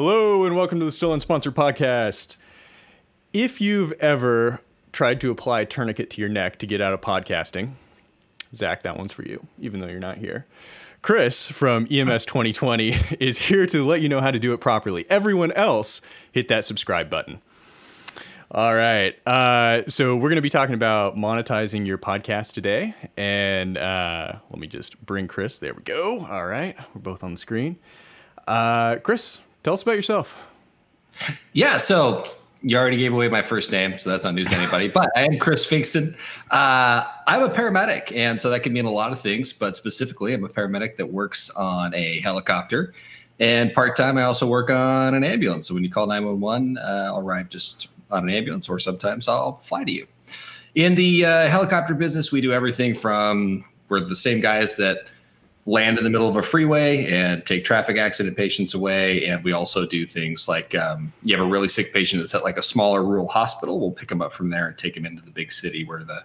Hello, and welcome to the Still Unsponsored podcast. If you've ever tried to apply tourniquet to your neck to get out of podcasting, Zach, that one's for you, even though you're not here. Chris from EMS 2020 is here to let you know how to do it properly. Everyone else, hit that subscribe button. All right. Uh, so we're going to be talking about monetizing your podcast today. And uh, let me just bring Chris. There we go. All right. We're both on the screen. Uh, Chris, tell us about yourself. Yeah. So you already gave away my first name, so that's not news to anybody. But I am Chris Finkston. Uh, I'm a paramedic, and so that can mean a lot of things. But specifically, I'm a paramedic that works on a helicopter, and part time I also work on an ambulance. So when you call 911, uh, I'll arrive just on an ambulance, or sometimes I'll fly to you. In the uh, helicopter business, we do everything from we're the same guys that land in the middle of a freeway and take traffic accident patients away. And we also do things like um, you have a really sick patient that's at like a smaller rural hospital. We'll pick them up from there and take them into the big city where the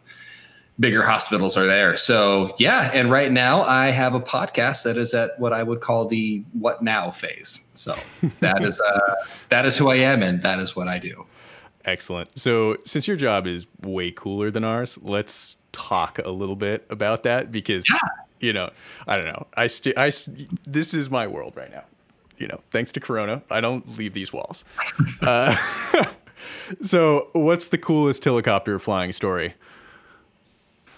bigger hospitals are there. So yeah, and right now I have a podcast that is at what I would call the what now phase. So that is uh, that is who I am and that is what I do. Excellent. So since your job is way cooler than ours, let's talk a little bit about that because yeah you know, I don't know. I st- I st- this is my world right now. You know, thanks to Corona, I don't leave these walls. uh, so, what's the coolest helicopter flying story?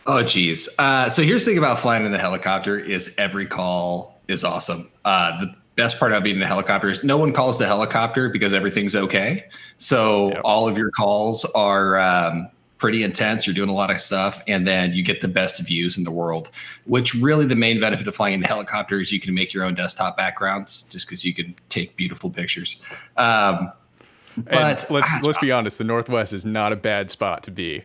Oh, geez. Uh, so here's the thing about flying in the helicopter is every call is awesome. Uh, the best part about being in a helicopter is no one calls the helicopter because everything's okay. So yep. all of your calls are um, pretty intense. You're doing a lot of stuff, and then you get the best views in the world. Which really the main benefit of flying in helicopter is you can make your own desktop backgrounds, just because you can take beautiful pictures. Um, but and let's let's be honest, the Northwest is not a bad spot to be.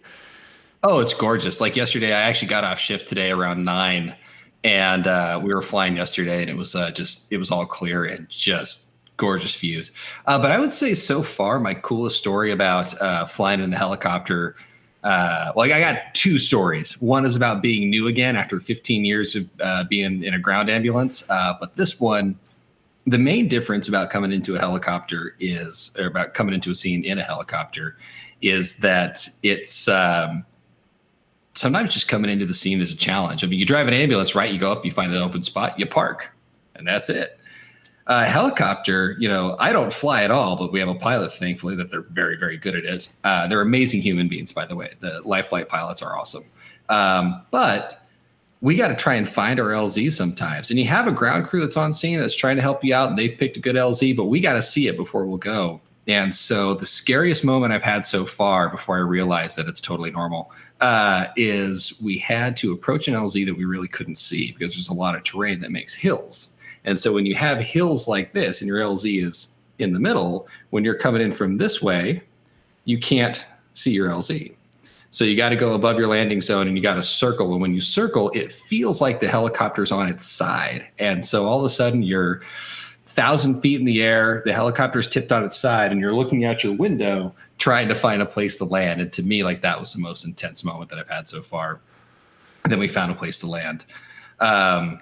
Oh, it's gorgeous. Like yesterday, I actually got off shift today around nine, and uh, we were flying yesterday, and it was uh, just it was all clear and just gorgeous views. Uh, but I would say so far, my coolest story about uh, flying in the helicopter uh, like I got two stories. One is about being new again after 15 years of uh, being in a ground ambulance. Uh, but this one, the main difference about coming into a helicopter is, or about coming into a scene in a helicopter, is that it's um, sometimes just coming into the scene is a challenge. I mean, you drive an ambulance, right? You go up, you find an open spot, you park, and that's it. Helicopter, you know, I don't fly at all, but we have a pilot, thankfully, that they're very, very good at it. Uh, they're amazing human beings, by the way. The life flight pilots are awesome. Um, but we got to try and find our LZ sometimes. And you have a ground crew that's on scene that's trying to help you out, and they've picked a good LZ, but we got to see it before we'll go. And so the scariest moment I've had so far before I realized that it's totally normal uh, is we had to approach an LZ that we really couldn't see because there's a lot of terrain that makes hills. And so when you have hills like this and your LZ is in the middle, when you're coming in from this way, you can't see your LZ. So you got to go above your landing zone and you got to circle. And when you circle, it feels like the helicopter's on its side. And so all of a sudden you're thousand feet in the air, the helicopter's tipped on its side, and you're looking out your window trying to find a place to land. And to me, like that was the most intense moment that I've had so far. And then we found a place to land. Um,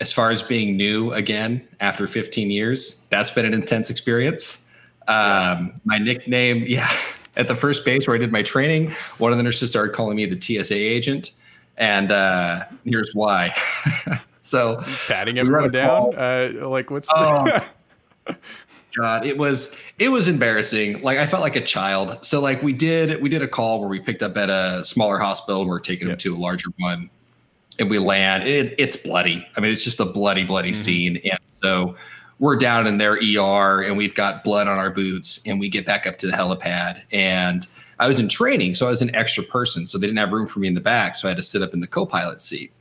as far as being new again after 15 years, that's been an intense experience. Um, my nickname, yeah, at the first base where I did my training, one of the nurses started calling me the TSA agent, and uh, here's why. so patting everyone down, uh, like what's oh, God, it was it was embarrassing. Like I felt like a child. So like we did we did a call where we picked up at a smaller hospital and we are taking yep. them to a larger one and we land. It, it's bloody. I mean, it's just a bloody, bloody mm-hmm. scene. And so we're down in their ER and we've got blood on our boots and we get back up to the helipad. And I was in training, so I was an extra person. So they didn't have room for me in the back. So I had to sit up in the co pilot seat,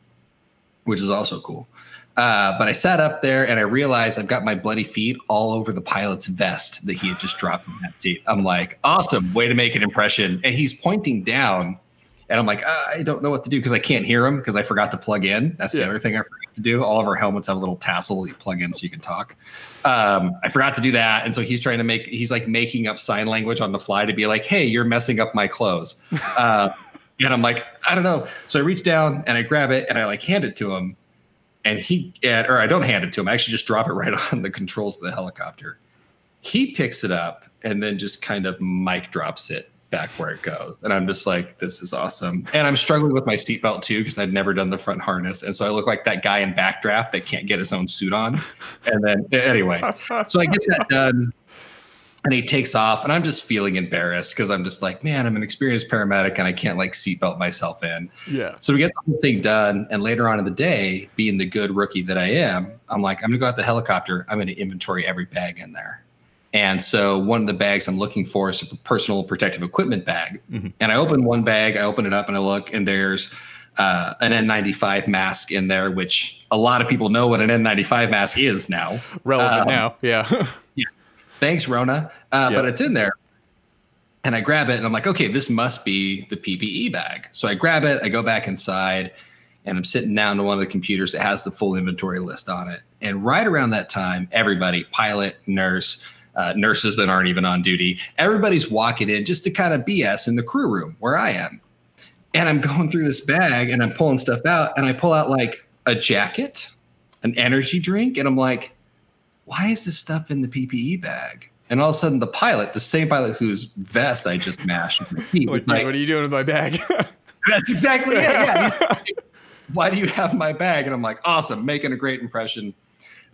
which is also cool. Uh, but I sat up there and I realized I've got my bloody feet all over the pilot's vest that he had just dropped in that seat. I'm like, awesome, way to make an impression. And he's pointing down and I'm like, ah, I don't know what to do because I can't hear him because I forgot to plug in. That's the yeah. other thing I forgot to do. All of our helmets have a little tassel you plug in so you can talk. Um, I forgot to do that, and so he's trying to make he's like making up sign language on the fly to be like, "Hey, you're messing up my clothes." Uh, and I'm like, I don't know. So I reach down and I grab it and I like hand it to him, and he or I don't hand it to him. I actually just drop it right on the controls of the helicopter, He picks it up and then just kind of mic drops it back where it goes. And I'm just like, this is awesome. And I'm struggling with my seatbelt too because I'd never done the front harness. And so I look like that guy in backdraft that can't get his own suit on. And then, anyway, so I get that done and he takes off and i'm just feeling embarrassed because i'm just like man i'm an experienced paramedic and i can't like seatbelt myself in yeah so we get the whole thing done and later on in the day being the good rookie that i am i'm like i'm gonna go out the helicopter i'm gonna inventory every bag in there and so one of the bags i'm looking for is a personal protective equipment bag mm-hmm. and i open one bag i open it up and i look and there's uh, an N95 mask in there, which a lot of people know what an N95 mask is now. Relevant um, now, yeah. yeah thanks Rona, uh, but it's in there. And I grab it and I'm like, okay, this must be the PPE bag. So I grab it, I go back inside, and I'm sitting down to one of the computers that has the full inventory list on it. And right around that time, everybody, pilot, nurse, uh, nurses that aren't even on duty, everybody's walking in just to kind of BS in the crew room where I am. And I'm going through this bag and I'm pulling stuff out, and I pull out like a jacket, an energy drink, and I'm like, why is this stuff in the PPE bag? And all of a sudden, the pilot, the same pilot whose vest I just mashed, like, like, what are you doing with my bag? that's exactly it. Yeah. why do you have my bag? And I'm like, awesome, making a great impression.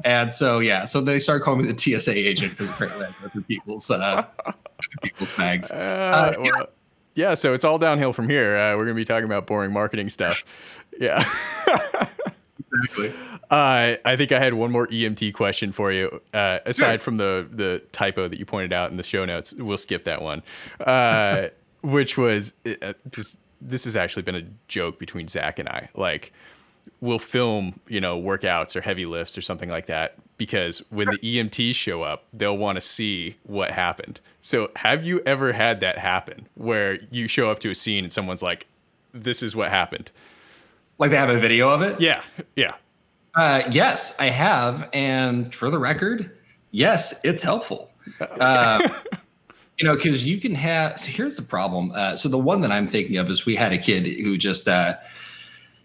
And so, yeah, so they start calling me the TSA agent because apparently I go through people's, uh, people's bags. Uh, uh, well, yeah. yeah. so it's all downhill from here. Uh, we're going to be talking about boring marketing stuff. Yeah. exactly. Uh, I think I had one more EMT question for you. Uh, aside from the the typo that you pointed out in the show notes, we'll skip that one. Uh, which was uh, just this has actually been a joke between Zach and I. Like, we'll film, you know, workouts or heavy lifts or something like that because when the EMTs show up, they'll want to see what happened. So, have you ever had that happen where you show up to a scene and someone's like, "This is what happened"? Like they have a video of it? Yeah, yeah. Uh, yes, I have, and for the record, yes, it's helpful. Uh, you know, because you can have. So here's the problem. Uh, so the one that I'm thinking of is we had a kid who just uh,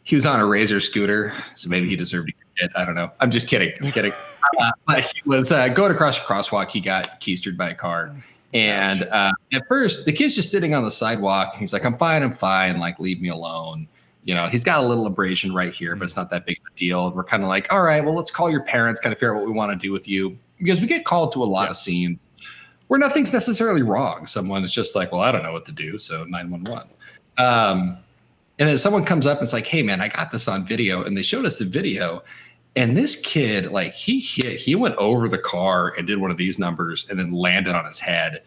he was on a razor scooter, so maybe he deserved it. I don't know. I'm just kidding. I'm kidding. Uh, but he was uh, going across a crosswalk. He got keistered by a car. And uh, at first, the kid's just sitting on the sidewalk. He's like, "I'm fine. I'm fine. Like, leave me alone." you know, he's got a little abrasion right here, but it's not that big of a deal. We're kind of like, all right, well, let's call your parents, kind of figure out what we want to do with you. Because we get called to a lot yeah. of scenes where nothing's necessarily wrong. Someone's just like, well, I don't know what to do. So 911. Um, and then someone comes up and it's like, hey, man, I got this on video. And they showed us the video. And this kid, like, he hit, he went over the car and did one of these numbers and then landed on his head.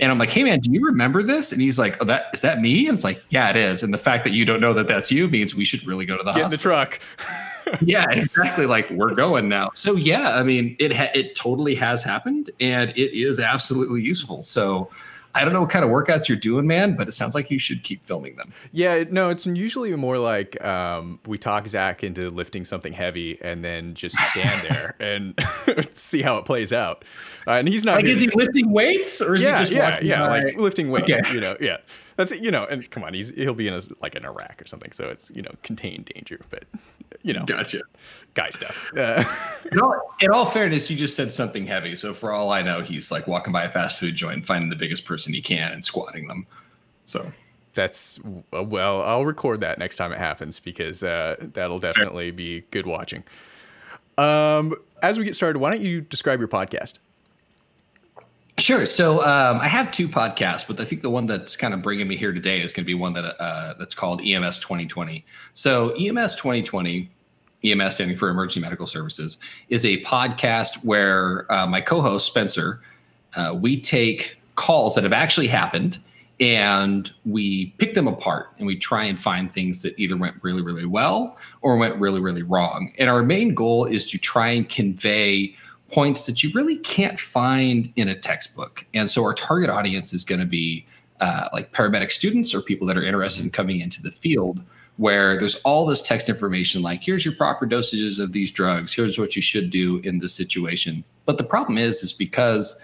And I'm like, hey man, do you remember this? And he's like, oh, that is that me? And it's like, yeah, it is. And the fact that you don't know that that's you means we should really go to the Get hospital. in the truck. yeah, exactly. Like we're going now. So yeah, I mean, it ha- it totally has happened, and it is absolutely useful. So I don't know what kind of workouts you're doing, man, but it sounds like you should keep filming them. Yeah, no, it's usually more like um, we talk Zach into lifting something heavy and then just stand there and see how it plays out. Uh, and he's not like, is he lifting weights or is yeah, he just yeah, yeah, by? like lifting weights? Okay. You know, yeah. That's you know, and come on, he's he'll be in a, like in Iraq or something, so it's you know contained danger, but you know, gotcha, guy stuff. Uh, in, all, in all fairness, you just said something heavy, so for all I know, he's like walking by a fast food joint, finding the biggest person he can, and squatting them. So that's well, I'll record that next time it happens because uh, that'll definitely be good watching. Um, as we get started, why don't you describe your podcast? Sure. So um, I have two podcasts, but I think the one that's kind of bringing me here today is going to be one that uh, that's called EMS 2020. So EMS 2020, EMS standing for Emergency Medical Services, is a podcast where uh, my co-host Spencer, uh, we take calls that have actually happened and we pick them apart and we try and find things that either went really really well or went really really wrong. And our main goal is to try and convey points that you really can't find in a textbook. And so our target audience is going to be uh, like paramedic students or people that are interested in coming into the field where there's all this text information like here's your proper dosages of these drugs. Here's what you should do in this situation. But the problem is is because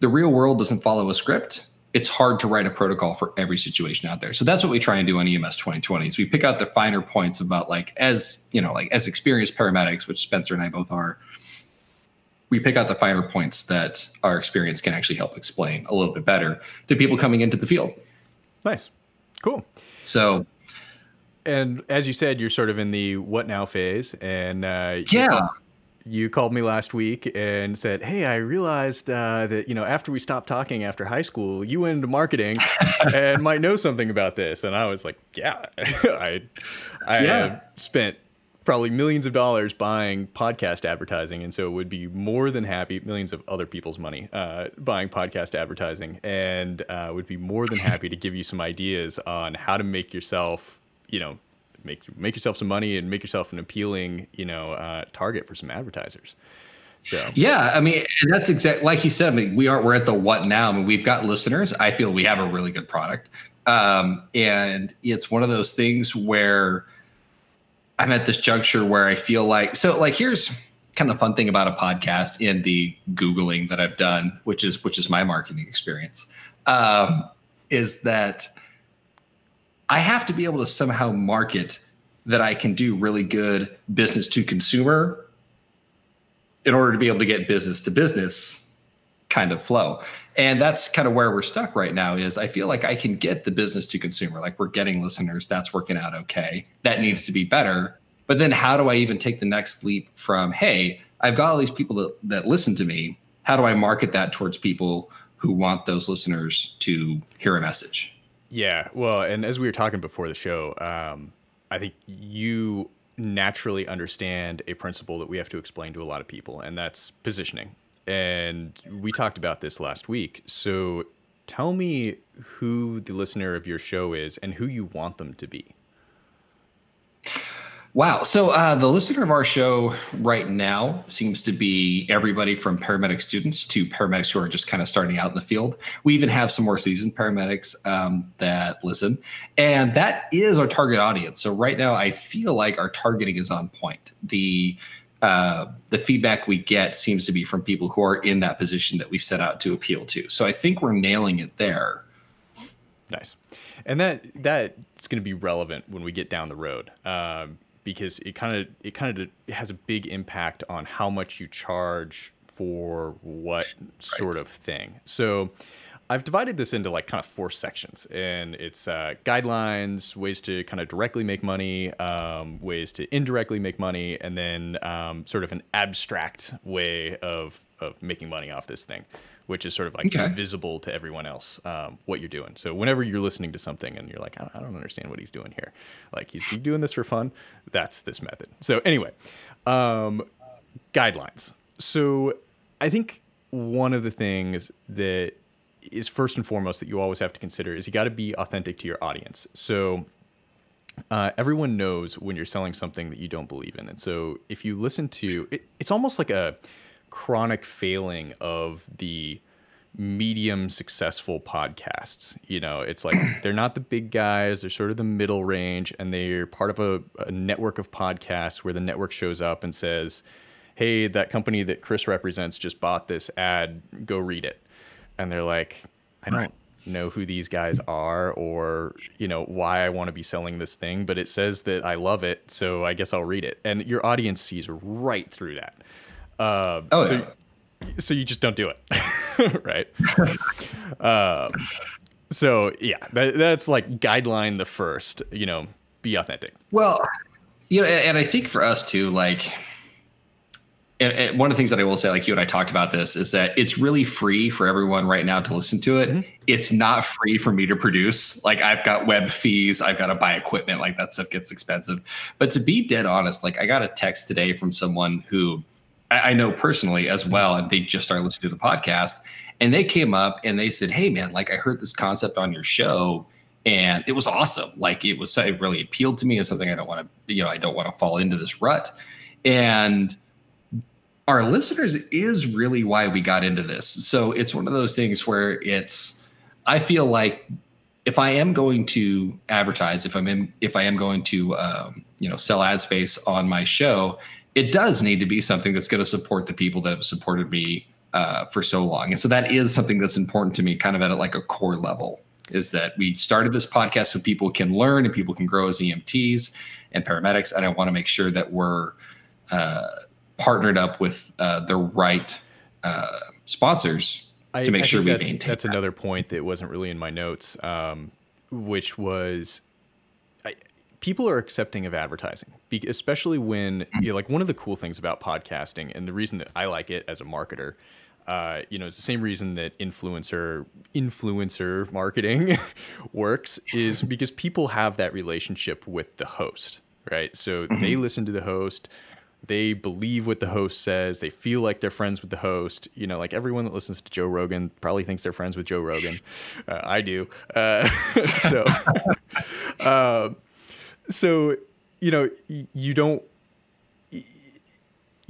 the real world doesn't follow a script it's hard to write a protocol for every situation out there. So that's what we try and do on ems 2020 is we pick out the finer points about like as you know like as experienced paramedics which spencer and i both are we pick out the finer points that our experience can actually help explain a little bit better to people coming into the field. Nice. Cool. So, and as you said, you're sort of in the what now phase, and uh, yeah, you called me last week and said, "Hey, I realized uh, that you know after we stopped talking after high school, you went into marketing and might know something about this." And I was like, "Yeah, I, I yeah. spent probably millions of dollars buying podcast advertising, and so would be more than happy millions of other people's money uh, buying podcast advertising, and uh, would be more than happy to give you some ideas on how to make yourself, you know, make make yourself some money and make yourself an appealing, you know, uh, target for some advertisers." So yeah, I mean that's exactly like you said. I mean, we are we're at the what now. I mean, we've got listeners. I feel we have a really good product, um, and it's one of those things where I'm at this juncture where I feel like so like here's kind of fun thing about a podcast in the googling that I've done, which is which is my marketing experience, um, is that I have to be able to somehow market that I can do really good business to consumer in order to be able to get business to business kind of flow and that's kind of where we're stuck right now is i feel like i can get the business to consumer like we're getting listeners that's working out okay. That needs to be better. But then how do i even take the next leap from hey i've got all these people that, that listen to me. How do i market that towards people who want those listeners to hear a message? Yeah well and as we were talking before the show um, i think you naturally understand a principle that we have to explain to a lot of people and that's positioning and we talked about this last week. So tell me who the listener of your show is and who you want them to be. Wow. So uh, the listener of our show right now seems to be everybody from paramedic students to paramedics who are just kind of starting out in the field. We even have some more seasoned paramedics um, that listen, and that is our target audience. So right now, I feel like our targeting is on point. The uh, the feedback we get seems to be from people who are in that position that we set out to appeal to. So I think we're nailing it there. Nice, and that that's going to be relevant when we get down the road um, because it kind of it kind of has a big impact on how much you charge for what right. sort of thing. So I've divided this into like kind of four sections, and it's uh, guidelines, ways to kind of directly make money, um, ways to indirectly make money, and then um, sort of an abstract way of of making money off this thing, which is sort of like okay. visible to everyone else um, what you're doing. So whenever you're listening to something and you're like, I don't, understand what he's doing here, like he's he doing this for fun? That's this method. So anyway, um, guidelines. So I think one of the things that is first and foremost that you always have to consider is you got to be authentic to your audience. So uh, everyone knows when you're selling something that you don't believe in, and so if you listen to it, it's almost like a chronic failing of the medium successful podcasts. You know, it's like they're not the big guys, they're sort of the middle range, and they're part of a, a, network of podcasts where the network shows up and says, Hey, that company that Chris represents just bought this ad, go read it and they're like, I don't right. know who these guys are or, you know, why I want to be selling this thing, but it says that I love it, so I guess I'll read it. And your audience sees right through that. Uh, oh, so, yeah. so you just don't do it, right? um, so yeah, that, that's like guideline the first, you know, be authentic. Well, you know, and I think for us too, like and, and, one of the things that I will say, like you and I talked about this, is that it's really free for everyone right now to listen to it. Mm-hmm. It's not free for me to produce. Like I've got web fees, I've got to buy equipment, like that stuff gets expensive. But to be dead honest, like I got a text today from someone who I, I know personally as well, and they just started listening to the podcast, and they came up and they said, "Hey man, like I heard this concept on your show." And it was awesome. Like it was, it really appealed to me as something I don't want to, you know, I don't want to fall into this rut. And our listeners is really why we got into this. So it's one of those things where it's I feel like if I am going to advertise, if I'm in, if I am going to um, you know sell ad space on my show, it does need to be something that's going to support the people that have supported me uh, for so long. And so that is something that's important to me, kind of at like a core level. Is that we started this podcast so people can learn and people can grow as EMTs and paramedics, and I want to make sure that we're uh, partnered up with uh, the right uh, sponsors I, to make I sure we that's, maintain. That's that. another point that wasn't really in my notes, um, which was I, people are accepting of advertising, especially when you know, like one of the cool things about podcasting, and the reason that I like it as a marketer. Uh, you know, it's the same reason that influencer influencer marketing works is because people have that relationship with the host, right? So they listen to the host, they believe what the host says, they feel like they're friends with the host. You know, like everyone that listens to Joe Rogan probably thinks they're friends with Joe Rogan. Uh, I do. Uh, so, um, so you know, you don't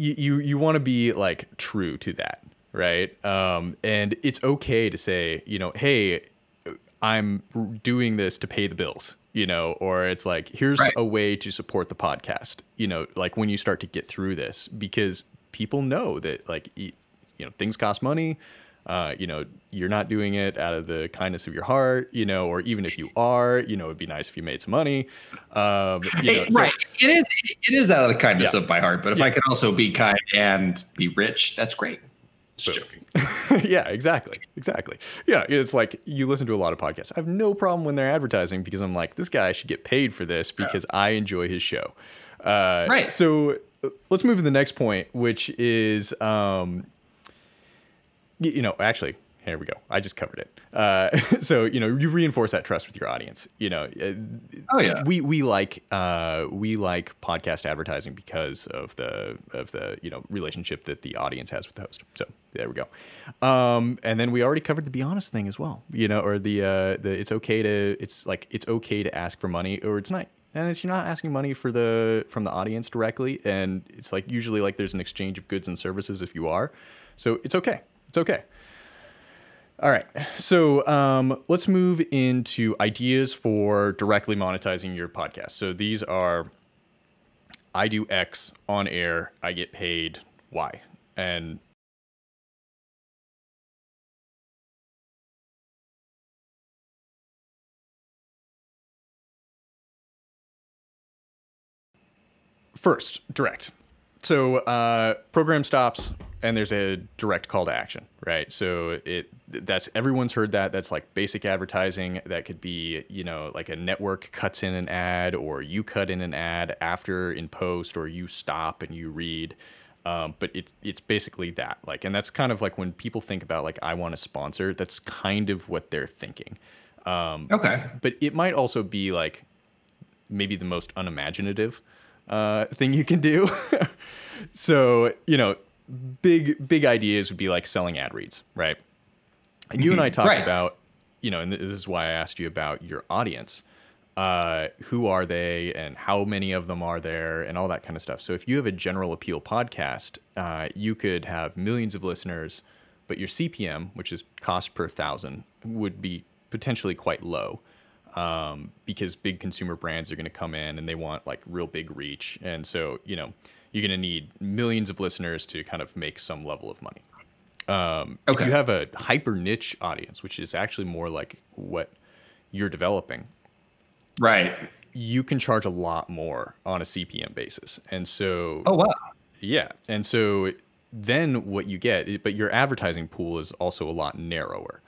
you you, you want to be like true to that right um and it's okay to say you know hey i'm doing this to pay the bills you know or it's like here's Right. a way to support the podcast you know like when you start to get through this because people know that like you know things cost money uh, you know you're not doing it out of the kindness of your heart you know or even if you are you know it'd be nice if you made some money um you know, It- so- right. It is. It is out of the kindness Yeah. of my heart. But if Yeah. I can also be kind and be rich, that's great. Just joking. yeah, exactly. Exactly. Yeah, it's like you listen to a lot of podcasts. I have no problem when they're advertising because I'm like, this guy should get paid for this because I enjoy his show. Uh, Right. So uh, let's move to the next point, which is, um, you know, actually, here we go. I just covered it. Uh, so you know, you reinforce that trust with your audience. You know, uh, Oh yeah. we we like uh, we like podcast advertising because of the of the you know relationship that the audience has with the host. So there we go. Um, and then we already covered the be honest thing as well. You know, or the uh, the it's okay to it's like it's okay to ask for money or it's not. And it's you're not asking money for the from the audience directly, and it's like usually like there's an exchange of goods and services if you are, so it's okay. It's okay. All right. So um, let's move into ideas for directly monetizing your podcast. So these are I do X on air, I get paid Y. And first, direct. So uh, program stops and there's a direct call to action, right? So it that's everyone's heard that. That's like basic advertising. That could be you know like a network cuts in an ad, or you cut in an ad after in post, or you stop and you read. Um, but it's it's basically that like, and that's kind of like when people think about like I want to sponsor. That's kind of what they're thinking. Okay. But it might also be like maybe the most unimaginative uh, thing you can do. so you know, big big ideas would be like selling ad reads, right? And you and I talked Right. about, you know, and this is why I asked you about your audience. Uh, who are they, and how many of them are there, and all that kind of stuff. So if you have a general appeal podcast, uh, you could have millions of listeners, but your CPM, which is cost per thousand, would be potentially quite low um, because big consumer brands are going to come in and they want like real big reach. And so, you know, you're going to need millions of listeners to kind of make some level of money. Um, Okay. If you have a hyper niche audience, which is actually more like what you're developing, Right. you can charge a lot more on a CPM basis. And so, Oh wow. yeah. And so then what you get, but your advertising pool is also a lot narrower.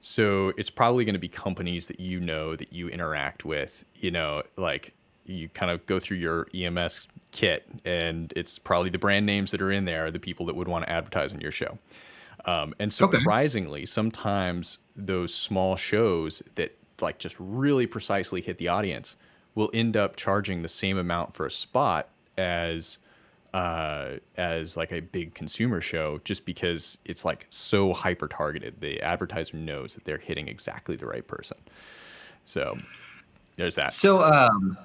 So it's probably going to be companies that you know that you interact with, you know, like you kind of go through your EMS kit and it's probably the brand names that are in there are the people that would want to advertise on your show. Um, and Okay. surprisingly, sometimes those small shows that like just really precisely hit the audience will end up charging the same amount for a spot as uh, as like a big consumer show, just because it's like so hyper targeted. The advertiser knows that they're hitting exactly the right person. So there's that. So, um,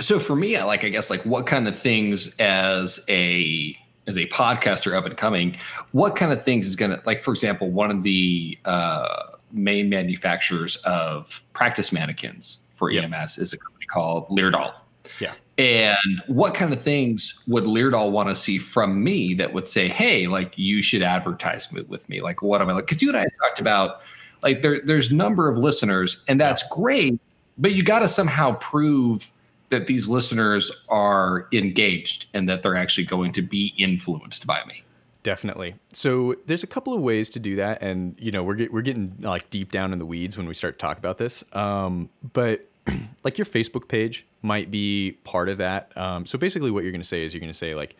so for me, I like, I guess, like, what kind of things as a as a podcaster up and coming, what kind of things is gonna like, for example, one of the uh, main manufacturers of practice mannequins for Yeah. EMS is a company called Laerdal. Yeah. And what kind of things would Laerdal want to see from me that would say, "Hey, like you should advertise with, with me"? Like, what am I like? Because you and I talked about, like, there, there's number of listeners, and that's great, but you got to somehow prove that these listeners are engaged and that they're actually going to be influenced by me. Definitely. So there's a couple of ways to do that, and you know we're get, we're getting like deep down in the weeds when we start to talk about this. Um, but like your Facebook page might be part of that. Um, so basically, what you're going to say is you're going to say like,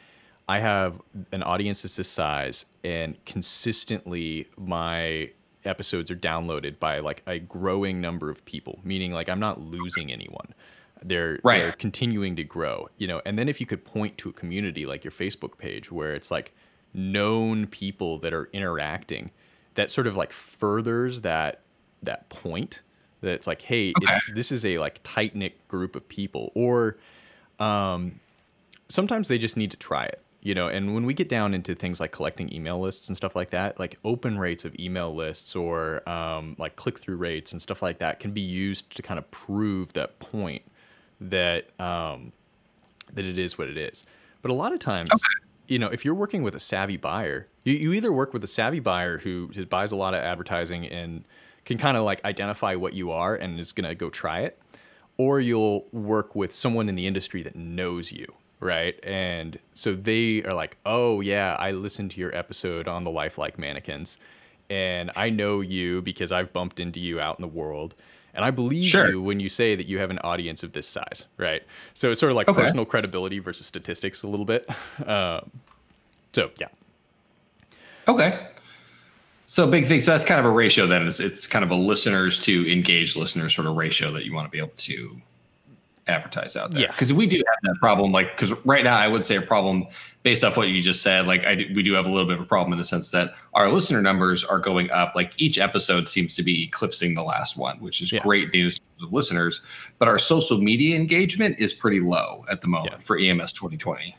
I have an audience that's this size, and consistently my episodes are downloaded by like a growing number of people. Meaning like I'm not losing anyone. They're, Right. they're continuing to grow, you know. And then if you could point to a community like your Facebook page where it's like known people that are interacting, that sort of like furthers that that point that it's like, hey, it's this is a like tight knit group of people, or um, sometimes they just need to try it, you know. And when we get down into things like collecting email lists and stuff like that, like open rates of email lists or um, like click through rates and stuff like that can be used to kind of prove that point that um, that it is what it is. But a lot of times, you know, if you're working with a savvy buyer, you, you either work with a savvy buyer who just buys a lot of advertising and can kind of like identify what you are and is going to go try it, or you'll work with someone in the industry that knows you, right? And so they are like, oh, yeah, I listened to your episode on the lifelike mannequins, and I know you because I've bumped into you out in the world. And I believe Sure. you when you say that you have an audience of this size, right? So it's sort of like Okay. personal credibility versus statistics a little bit. Um, so yeah, Okay. So big thing. So that's kind of a ratio then. It's, it's kind of a listeners to engaged listeners sort of ratio that you want to be able to advertise out there. Yeah. Because we do have that problem. Like, because right now I would say a problem based off what you just said. Like, I do, we do have a little bit of a problem in the sense that our listener numbers are going up. Like each episode seems to be eclipsing the last one, which is Yeah. great news for listeners. But our social media engagement is pretty low at the moment Yeah. for EMS 2020.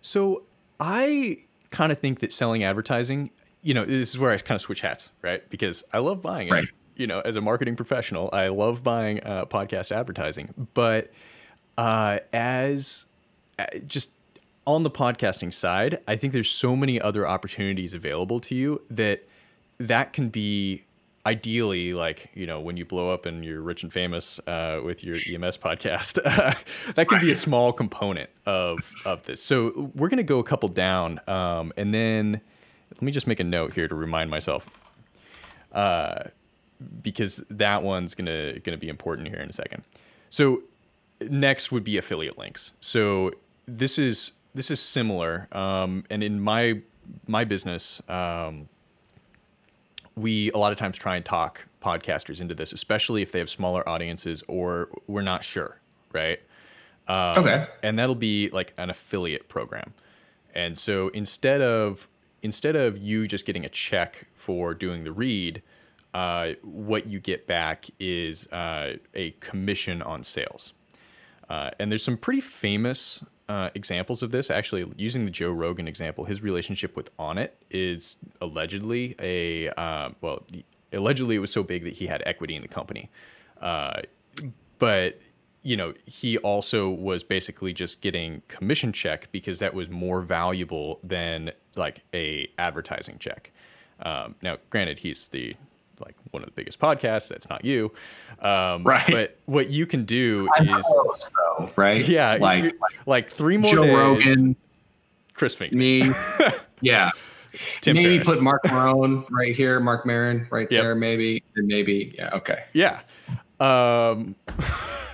So I kind of think that selling advertising, you know, this is where I kind of switch hats, right? Because I love buying it. Right. You know, as a marketing professional, I love buying uh, podcast advertising. But uh, as uh, just on the podcasting side, I think there's so many other opportunities available to you that that can be ideally like you know when you blow up and you're rich and famous uh, with your EMS podcast that can be a small component of of this so we're gonna go a couple down um, and then let me just make a note here to remind myself uh, because that one's gonna gonna be important here in a second so next would be affiliate links so this is this is similar um, and in my my business um, we a lot of times try and talk podcasters into this, especially if they have smaller audiences or we're not sure, right? Um, Okay. And that'll be like an affiliate program. And so instead of instead of you just getting a check for doing the read, uh, what you get back is uh, a commission on sales. Uh, and there's some pretty famous uh, examples of this. Actually, using the Joe Rogan example, his relationship with Onnit is allegedly a uh, well, allegedly it was so big that he had equity in the company. Uh, but you know, he also was basically just getting commission check because that was more valuable than like a advertising check. Um, now, granted, he's the like one of the biggest podcasts. That's not you, um, Right. But what you can do is Close, though, right? yeah, like like like three more Joe days. Rogan, Chris Fink, me. yeah. Tim maybe Ferriss. put Mark Maron right here, Mark Maron right Yep. there, maybe. And maybe, yeah, okay. Yeah. Um,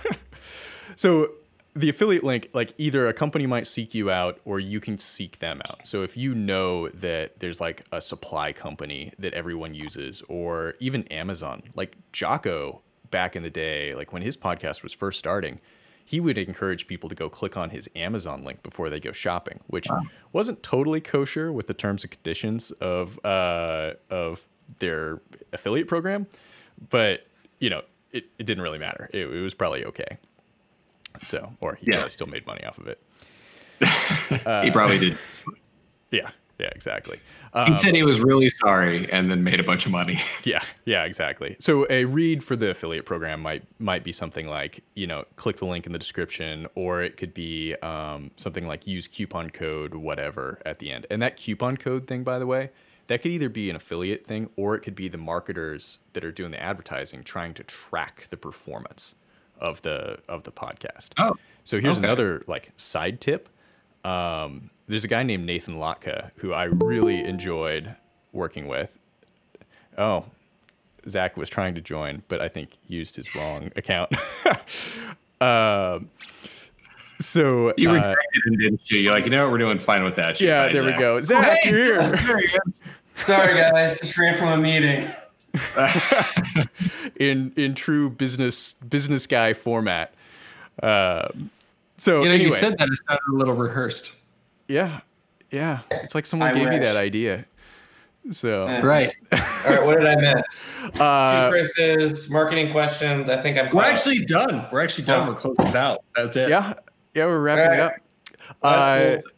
so the affiliate link, like either a company might seek you out or you can seek them out. So if you know that there's like a supply company that everyone uses, or even Amazon, like Jocko back in the day, like when his podcast was first starting, he would encourage people to go click on his Amazon link before they go shopping, which wasn't totally kosher with the terms and conditions of uh, of their affiliate program, but you know it, it didn't really matter. It, it was probably okay. So, or he Yeah. probably still made money off of it. he probably did. Yeah, yeah, exactly. He Um, said he was really sorry and then made a bunch of money. Yeah, yeah, exactly. So a read for the affiliate program might might be something like you know click the link in the description, or it could be um, something like use coupon code whatever at the end. And that coupon code thing, by the way, that could either be an affiliate thing or it could be the marketers that are doing the advertising trying to track the performance of the of the podcast. Oh, So here's okay. another like side tip. Um, there's a guy named Nathan Latka who I really enjoyed working with. Oh, Zach was trying to join, but I think used his wrong account. um, so You uh, rejected him, didn't you? You're like, you know what, we're doing fine with that. shit, yeah, right, there we go. Zach, Hey, you're here. there he is. Sorry, guys, just ran from a meeting. in in true business business guy format. Um, so You know, anyway, you said that it sounded a little rehearsed. yeah, yeah. It's like someone I gave you that idea. So. Right. All right, what did I miss? uh, Two Chris's, marketing questions. I think I'm. We're caught. actually done. We're actually done. We're closing it out. That's it. yeah, yeah, we're wrapping it up. Alright. That's Uh, cool.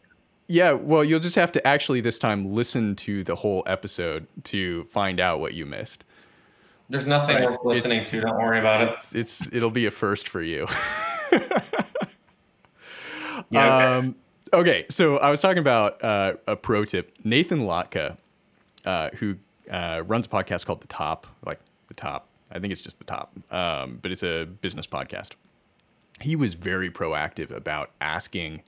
Yeah, well, you'll just have to actually this time listen to the whole episode to find out what you missed. There's nothing Right. worth listening to. Don't worry about it. It's it'll be a first for you. Yeah, okay. Um, okay, so I was talking about uh, a pro tip. Nathan Latka, uh, who uh, runs a podcast called The Top, like The Top. I think it's just The Top, um, but it's a business podcast. He was very proactive about asking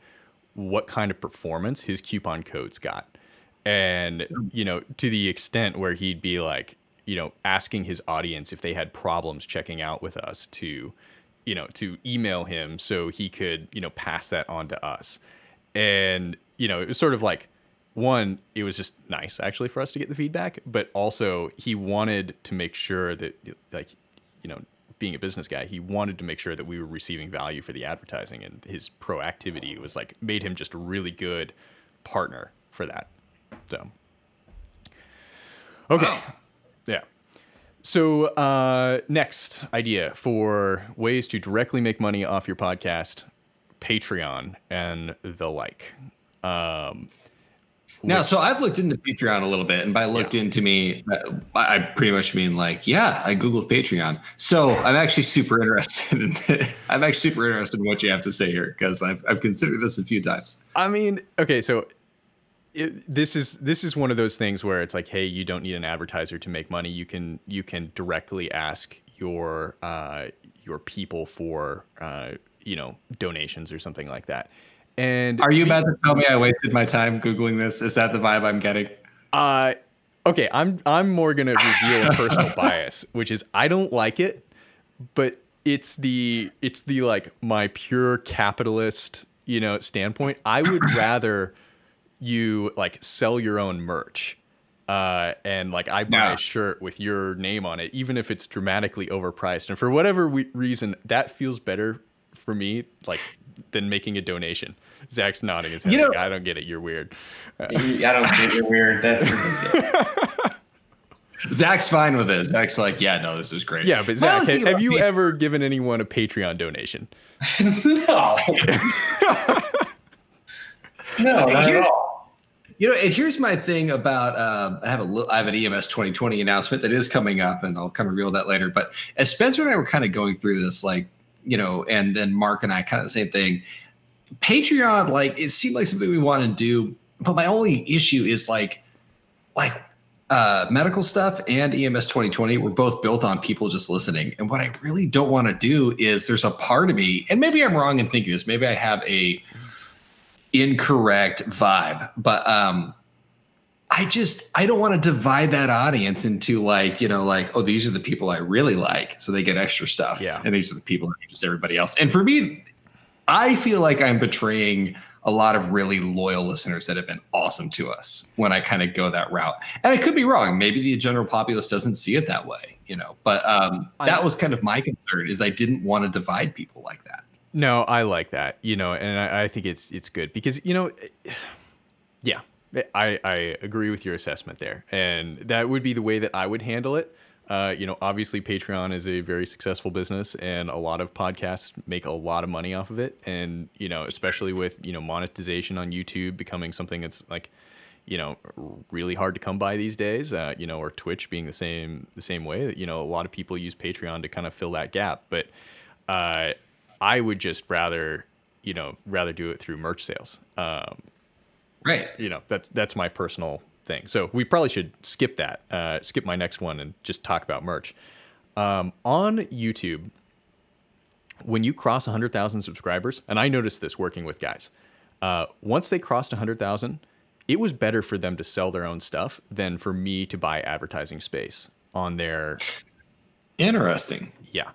what kind of performance his coupon codes got. And, you know, to the extent where he'd be like, you know, asking his audience if they had problems checking out with us to, you know, to email him so he could, you know, pass that on to us. And, you know, it was sort of like, one, it was just nice actually for us to get the feedback, but also he wanted to make sure that, like, you know, being a business guy, he wanted to make sure that we were receiving value for the advertising, and his proactivity was like made him just a really good partner for that. So, okay, Wow. yeah. So, uh, next idea for ways to directly make money off your podcast, Patreon and the like. Um, Now, so I've looked into Patreon a little bit, and by looked into me, uh, I pretty much mean like, yeah, I googled Patreon. So I'm actually super interested in. I'm actually super interested in what you have to say here because I've I've considered this a few times. I mean, okay, so it, this is this is one of those things where it's like, hey, you don't need an advertiser to make money. You can you can directly ask your uh, your people for uh, you know donations or something like that. And Are you about to tell me I wasted my time googling this? Is that the vibe I'm getting? Uh, okay, I'm I'm more gonna reveal a personal bias, which is I don't like it, but it's the it's the like my pure capitalist you know standpoint. I would rather you like sell your own merch. Uh, and like I buy Yeah. a shirt with your name on it, even if it's dramatically overpriced, and for whatever we- reason, that feels better for me, like than making a donation. Zach's nodding his head. You know- like, I don't get it. You're weird. I don't think you're weird. That's ridiculous. Zach's fine with it. Zach's like, yeah, no, this is great. Yeah, but Zach, only have, have you me- ever given anyone a Patreon donation? no. no, not at all. You know, and here's my thing about um, I have a li- I have an EMS 2020 announcement that is coming up, and I'll kind of reveal that later. But as Spencer and I were kind of going through this, like you know, and then Mark and I kind of the same thing. Patreon, like it seemed like something we want to do, but my only issue is like, like uh, medical stuff and EMS 2020 were both built on people just listening. And what I really don't want to do is there's a part of me, and maybe I'm wrong in thinking this. Maybe I have a incorrect vibe but um i just i don't want to divide that audience into like you know like oh these are the people i really like so they get extra stuff. Yeah. and these are the people that just everybody else. And for me i feel like i'm betraying a lot of really loyal listeners that have been awesome to us when i kind of go that route. And i could be wrong. Maybe the general populace doesn't see it that way you know? But um I- that was kind of my concern is i didn't want to divide people like that. No, I like that. You know, and I, I think it's it's good because you know, yeah, I I agree with your assessment there, and that would be the way that I would handle it. Uh, you know, obviously Patreon is a very successful business, and a lot of podcasts make a lot of money off of it. And you know, especially with you know monetization on YouTube becoming something that's like, you know, really hard to come by these days. Uh, you know, or Twitch being the same the same way that you know a lot of people use Patreon to kind of fill that gap. But uh, I would just rather you know rather do it through merch sales. Um, right you know that's that's my personal thing so we probably should skip that uh, skip my next one and just talk about merch um, on youtube when you cross 100,000 subscribers, and I noticed this working with guys, uh, once they crossed 100,000, it was better for them to sell their own stuff than for me to buy advertising space on their Interesting. yeah.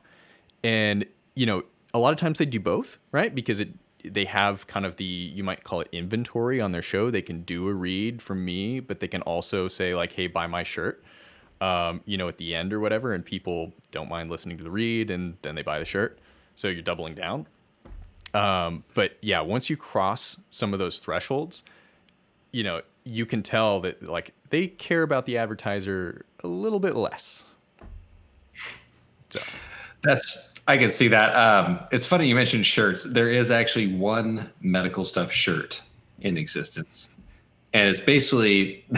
And you know, a lot of times they do both, right? Because it they have kind of the you might call it inventory on their show. They can do a read from me, but they can also say like, "Hey, buy my shirt." Um, you know, at the end or whatever, and people don't mind listening to the read, and then they buy the shirt. So you're doubling down. Um, but yeah, once you cross some of those thresholds, you know, you can tell that like they care about the advertiser a little bit less. So That's I can see that. Um, it's funny you mentioned shirts. There is actually one medical stuff shirt in existence, and it's basically.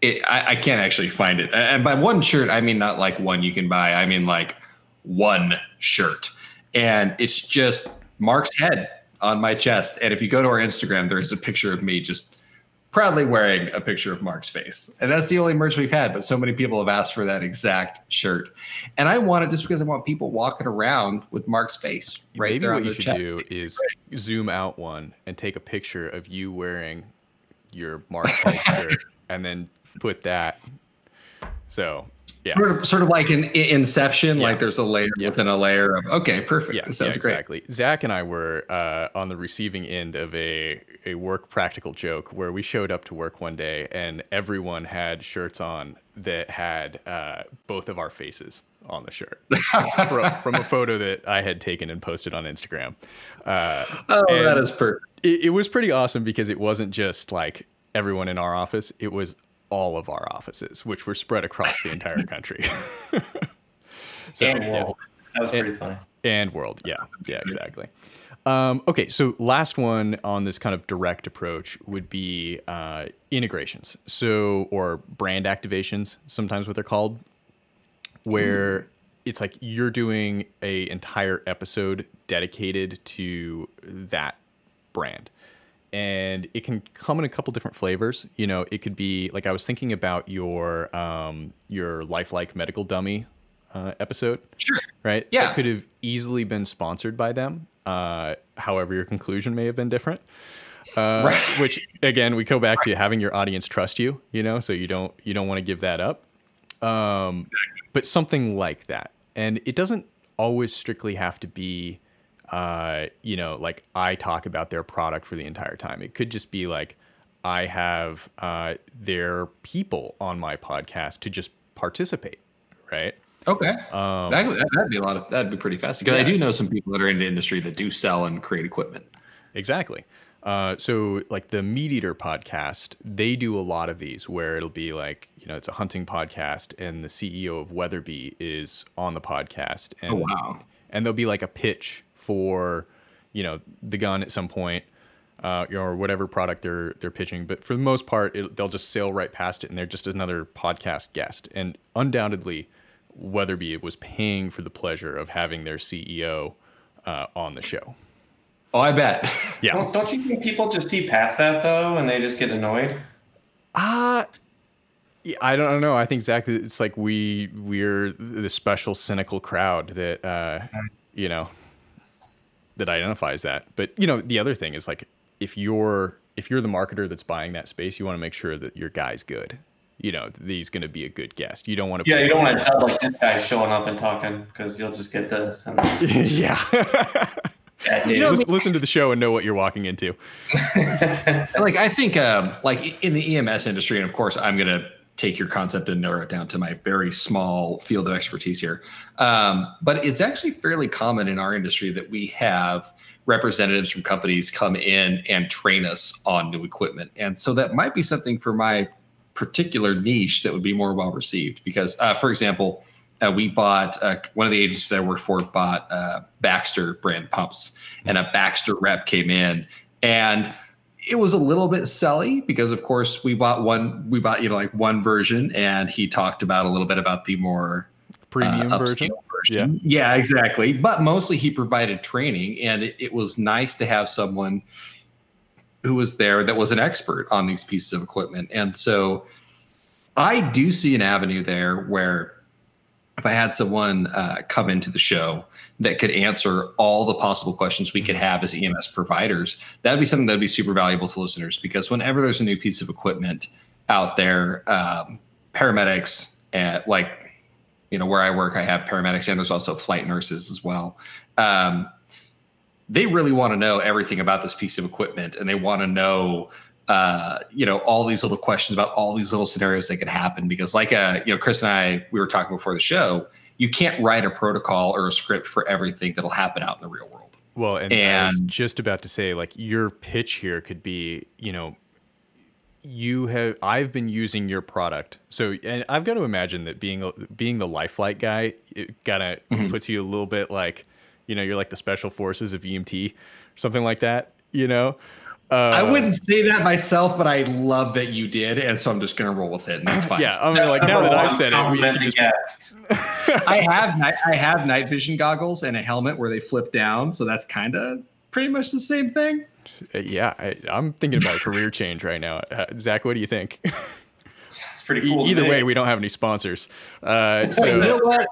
It, I, I can't actually find it. And by one shirt, I mean not like one you can buy. I mean like one shirt, and it's just Mark's head on my chest. And if you go to our Instagram, there is a picture of me just proudly wearing a picture of Mark's face. And that's the only merch we've had, but so many people have asked for that exact shirt. And I want it just because I want people walking around with Mark's face right Maybe there what you should chest. do is zoom out one and take a picture of you wearing your Mark shirt and then put that. So yeah, Sort of, sort of like in in Inception, Yeah. like there's a layer Yeah. within a layer of okay, perfect. yeah, sounds yeah, great. exactly. Zach and I were uh, on the receiving end of a a work practical joke where we showed up to work one day and everyone had shirts on that had uh, both of our faces on the shirt from, from a photo that I had taken and posted on Instagram. Uh, Oh, that And- perfect. it, it was pretty awesome because it wasn't just like everyone in our office it was all of our offices which were spread across the entire country. So and yeah. world. That was pretty funny. and world yeah. Yeah exactly. Um, okay so last one on this kind of direct approach would be uh, integrations. So or brand activations sometimes what they're called where it's like you're doing a entire episode dedicated to that brand and it can come in a couple different flavors. You know it could be like i was thinking about your um your lifelike medical dummy uh, episode Sure. right? Yeah. that could have easily been sponsored by them uh however your conclusion may have been different. Uh, Right. which again we go back to having your audience trust you you know so you don't you don't want to give that up. Um, but something like that. And it doesn't always strictly have to be uh, you know like i talk about their product for the entire time it could just be like i have uh, their people on my podcast to just participate right Okay. that, would- that'd be a lot of that'd be pretty fast because I Um, do know some people that are in the industry that do sell and create equipment. Exactly. Uh, so, like the Meat Eater podcast, they do a lot of these where it'll be like, you know, it's a hunting podcast, and the CEO of Weatherby is on the podcast. And, Oh, wow. And there'll be like a pitch for, you know, the gun at some point, uh, or whatever product they're they're pitching. But for the most part, it, they'll just sail right past it, and they're just another podcast guest. And undoubtedly, Weatherby was paying for the pleasure of having their CEO uh, on the show. Oh, I bet. Yeah. Don't, don't you think people just see past that though, and they just get annoyed? Uh yeah, I don't know. I think exactly. It's like we we're the special cynical crowd that uh, you know that identifies that. But you know, the other thing is like if you're if you're the marketer that's buying that space, you want to make sure that your guy's good. You know, that he's going to be a good guest. You don't want to. Yeah, you don't want to tell like this guy showing up and talking because you'll just get this. And, yeah. yeah, dude. listen, listen to the show and know what you're walking into. like I think um, like in the EMS industry, and of course I'm gonna take your concept and narrow it down to my very small field of expertise here. Um, but it's actually fairly common in our industry that we have representatives from companies come in and train us on new equipment, and so that might be something for my particular niche that would be more well received. Because, uh, for example. Uh, we bought uh, one of the agencies I worked for bought uh, Baxter brand pumps, and a Baxter rep came in, and it was a little bit selly because of course we bought one we bought you know like one version and he talked about a little bit about the more Premium uh, version. version. Yeah. exactly. But mostly he provided training, and it, it was nice to have someone who was there that was an expert on these pieces of equipment. And so I do see an avenue there where if I had someone uh, come into the show that could answer all the possible questions we could have as EMS providers, that would be something that would be super valuable to listeners because whenever there's a new piece of equipment out there, um, paramedics at like, you know, where I work, I have paramedics and there's also flight nurses as well. Um, they really want to know everything about this piece of equipment and they want to know uh, you know all these little questions about all these little scenarios that could happen because like uh, you know chris and i we were talking before the show you can't write a protocol or a script for everything that'll happen out in the real world. Well and, and i was just about to say like your pitch here could be you know you have i've been using your product. So and i've got to imagine that being being the lifelike guy it kind of mm-hmm. puts you a little bit like you know you're like the special forces of emt or something like that you know uh, I wouldn't say that myself, but I love that you did, and so I'm just gonna roll with it, and that's fine. Yeah, I mean, like now that I've said it, we can just... I have I have night vision goggles and a helmet where they flip down, so that's kind of pretty much the same thing. Uh, yeah, I, am thinking about a career change right now. Uh, Zach, what do you think? That's pretty cool. E- either way, we don't have any sponsors. Uh, so you know what?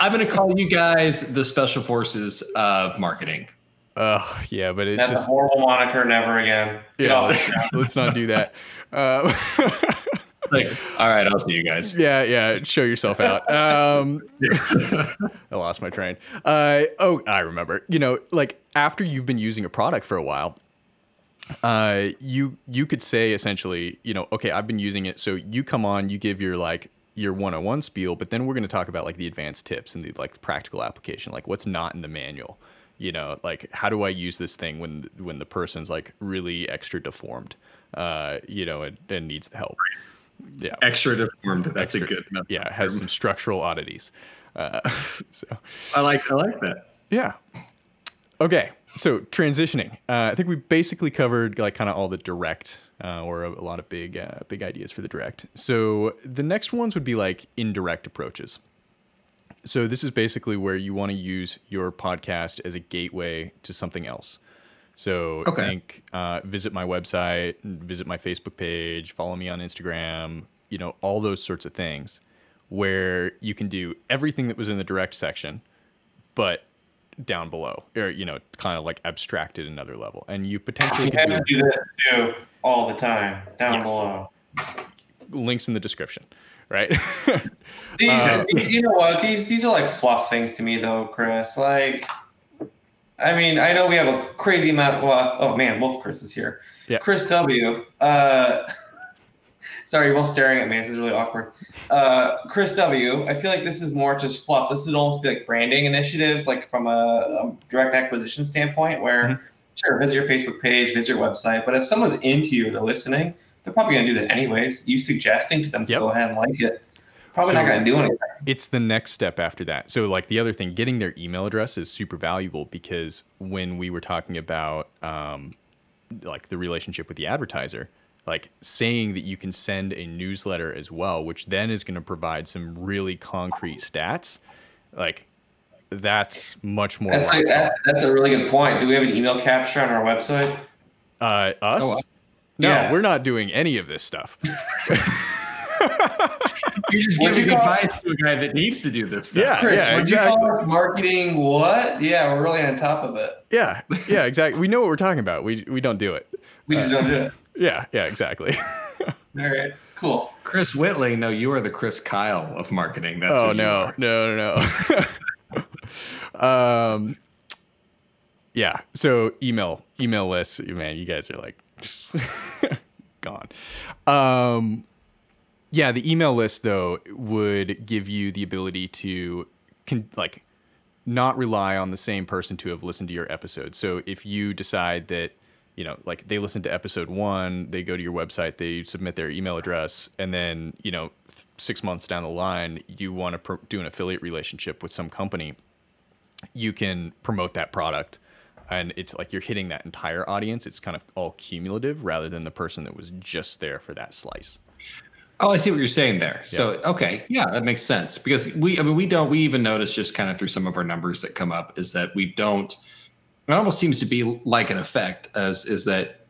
I'm going to call you guys the special forces of marketing. Oh yeah, but it's that's just, a horrible moniker. Never again. Get yeah, let's, let's, not do that. Uh, like, all right, I'll see you guys. Yeah, yeah. Show yourself out. Um, I lost my train. Uh, oh, I remember. You know, like after you've been using a product for a while, uh, you you could say essentially, you know, okay, I've been using it. So you come on, you give your like your 101 spiel, but then we're going to talk about like the advanced tips and the like practical application, like what's not in the manual you know like how do i use this thing when when the person's like really extra deformed uh you know and, and needs the help? Yeah. Extra deformed that's extra, a good yeah has some structural oddities uh so. I like i like that. Yeah. Okay so transitioning. Uh, i think we basically covered like kind of all the direct uh, or a, a, lot of big uh, big ideas for the direct. So the next ones would be like indirect approaches so this is basically where you want to use your podcast as a gateway to something else. So okay. think uh, visit my website, visit my Facebook page, follow me on Instagram, you know, all those sorts of things where you can do everything that was in the direct section, but down below or, you know, kind of like abstracted another level. And you potentially you have to do this too all the time down yes. below. Links in the description right? these, uh, these, you know what? These these are like fluff things to me, though, Chris. Like, I mean, I know we have a crazy amount. Well, oh man, both Chris is here. Yeah. Chris W. Uh, sorry, you're both staring at me. This is really awkward. Uh, Chris W. I feel like this is more just fluff. This would almost be like branding initiatives, like from a, a direct acquisition standpoint, where. Mm-hmm. Sure, visit your Facebook page, visit your website. But if someone's into you, they're listening, they're probably going to do that anyways. You suggesting to them to yep. go ahead and like it, probably so not going to do anything. It's the next step after that. So, like the other thing, getting their email address is super valuable because when we were talking about um, like the relationship with the advertiser, like saying that you can send a newsletter as well, which then is going to provide some really concrete stats, like that's much more. That's, a, that, that's a really good point. Do we have an email capture on our website? Uh, us? Oh, no, yeah. we're not doing any of this stuff. you just giving advice to a guy that needs to do this stuff. Yeah, Chris, yeah, would exactly. you call us marketing what? Yeah, we're really on top of it. Yeah, yeah, exactly. We know what we're talking about. We we don't do it. We just uh, don't do it. Yeah, yeah, exactly. All right, cool. Chris Whitley, no, you are the Chris Kyle of marketing. That's oh no, no, no, no. um, yeah. So email email lists, man. You guys are like gone. Um, yeah, the email list though would give you the ability to con- like not rely on the same person to have listened to your episode. So if you decide that you know, like they listen to episode one, they go to your website, they submit their email address, and then you know, th- six months down the line, you want to do an affiliate relationship with some company, you can promote that product and it's like you're hitting that entire audience. It's kind of all cumulative rather than the person that was just there for that slice. Oh, I see what you're saying there. Yeah. So, okay, yeah, that makes sense because we, I mean, we don't, we even notice just kind of through some of our numbers that come up is that we don't. It almost seems to be like an effect as is that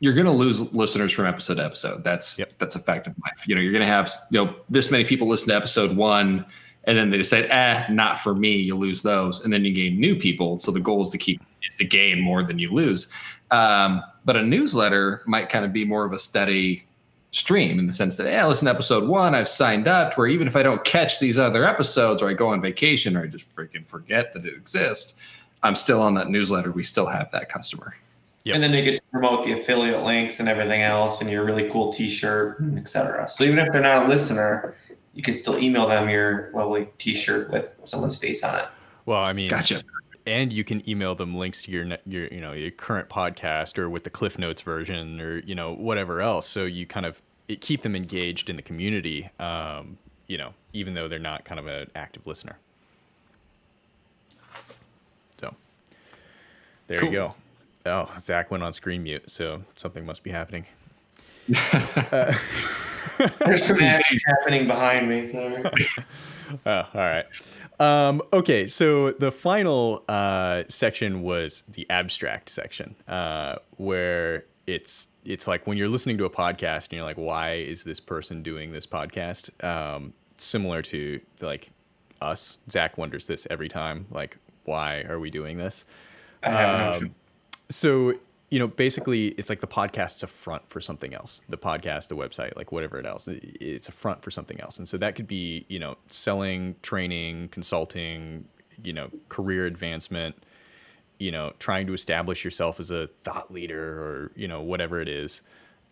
you're going to lose listeners from episode to episode. That's yep. that's a fact of life. You know, you're going to have you know this many people listen to episode one and then they decide, eh, not for me, you lose those, and then you gain new people. So the goal is to keep to gain more than you lose. Um, but a newsletter might kind of be more of a steady stream in the sense that, hey, listen to episode one, I've signed up where even if I don't catch these other episodes or I go on vacation or I just freaking forget that it exists, I'm still on that newsletter. We still have that customer. Yep. And then they get to promote the affiliate links and everything else and your really cool t-shirt, etc. So even if they're not a listener, you can still email them your lovely t-shirt with someone's face on it. Well, I mean, gotcha and you can email them links to your your you know your current podcast or with the cliff notes version or you know whatever else. So you kind of keep them engaged in the community um, you know even though they're not kind of an active listener. So there cool. you go. Oh zach went on screen mute so something must be happening. Uh, there's some action happening behind me sorry. Oh, all right um, okay, so the final uh, section was the abstract section, uh, where it's it's like when you're listening to a podcast and you're like, why is this person doing this podcast? Um, similar to like us, Zach wonders this every time, like, why are we doing this? Um, so you know, basically, it's like the podcast's a front for something else. The podcast, the website, like whatever it else, it's a front for something else. And so that could be, you know, selling, training, consulting, you know, career advancement, you know, trying to establish yourself as a thought leader or, you know, whatever it is.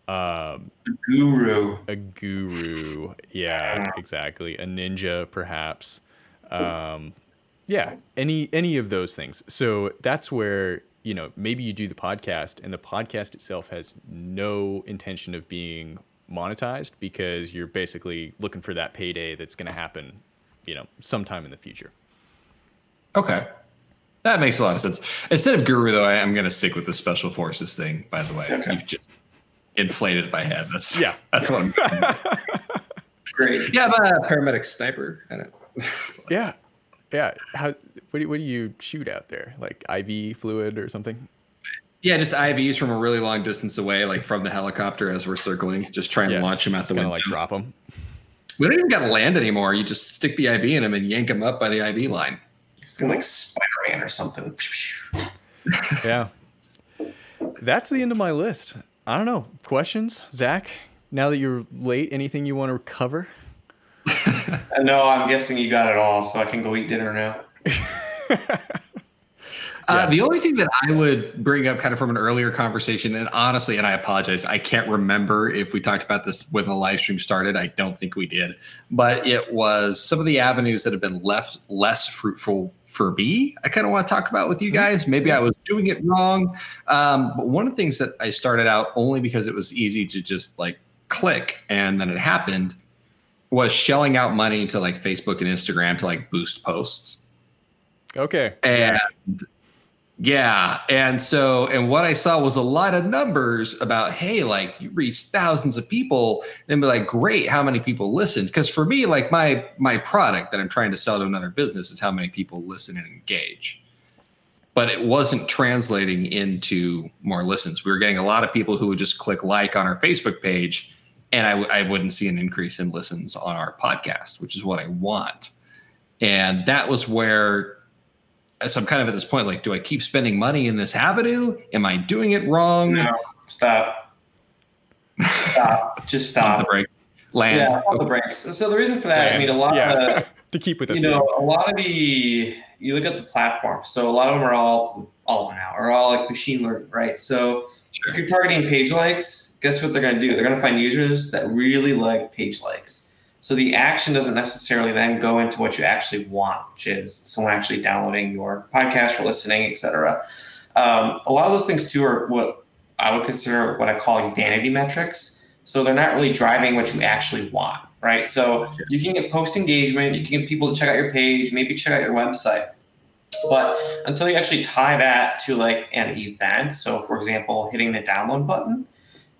Um, a guru. A guru. Yeah, exactly. A ninja, perhaps. Um, yeah, any any of those things. So that's where you know, maybe you do the podcast and the podcast itself has no intention of being monetized because you're basically looking for that payday that's going to happen, you know, sometime in the future. Okay. That makes a lot of sense. Instead of guru, though, I am going to stick with the special forces thing. By the way, okay. you've just inflated my head. That's yeah. That's what I'm. Great. Yeah, I'm a paramedic sniper. I don't. yeah, yeah. How what do, what do you shoot out there? Like IV fluid or something? Yeah, just IVs from a really long distance away, like from the helicopter as we're circling. Just try and yeah, launch them out the window. Like drop them. We don't even got to land anymore. You just stick the IV in them and yank them up by the IV line. Just like Spider Man or something. yeah, that's the end of my list. I don't know. Questions, Zach? Now that you're late, anything you want to cover? no, I'm guessing you got it all, so I can go eat dinner now. Uh, the only thing that I would bring up kind of from an earlier conversation, and honestly, and I apologize, I can't remember if we talked about this when the live stream started. I don't think we did, but it was some of the avenues that have been left less fruitful for me. I kind of want to talk about with you mm-hmm. guys. Maybe I was doing it wrong. Um, but one of the things that I started out only because it was easy to just like click and then it happened was shelling out money to like Facebook and Instagram to like boost posts. Okay. And yeah. And so, and what I saw was a lot of numbers about, hey, like you reached thousands of people and be like, great, how many people listened? Because for me, like my my product that I'm trying to sell to another business is how many people listen and engage. But it wasn't translating into more listens. We were getting a lot of people who would just click like on our Facebook page, and I w- I wouldn't see an increase in listens on our podcast, which is what I want. And that was where so I'm kind of at this point like, do I keep spending money in this avenue? Am I doing it wrong? No, stop. Stop. Just stop. the brakes. Land. Yeah, on the brakes. So the reason for that, Land. I mean, a lot yeah. of the, to keep with it. You know, a lot of the you look at the platforms. So a lot of them are all all now are all like machine learning, right? So sure. if you're targeting page likes, guess what they're going to do? They're going to find users that really like page likes. So the action doesn't necessarily then go into what you actually want, which is someone actually downloading your podcast or listening, etc. Um, a lot of those things too are what I would consider what I call vanity metrics. So they're not really driving what you actually want, right? So you can get post engagement, you can get people to check out your page, maybe check out your website. But until you actually tie that to like an event, so for example, hitting the download button,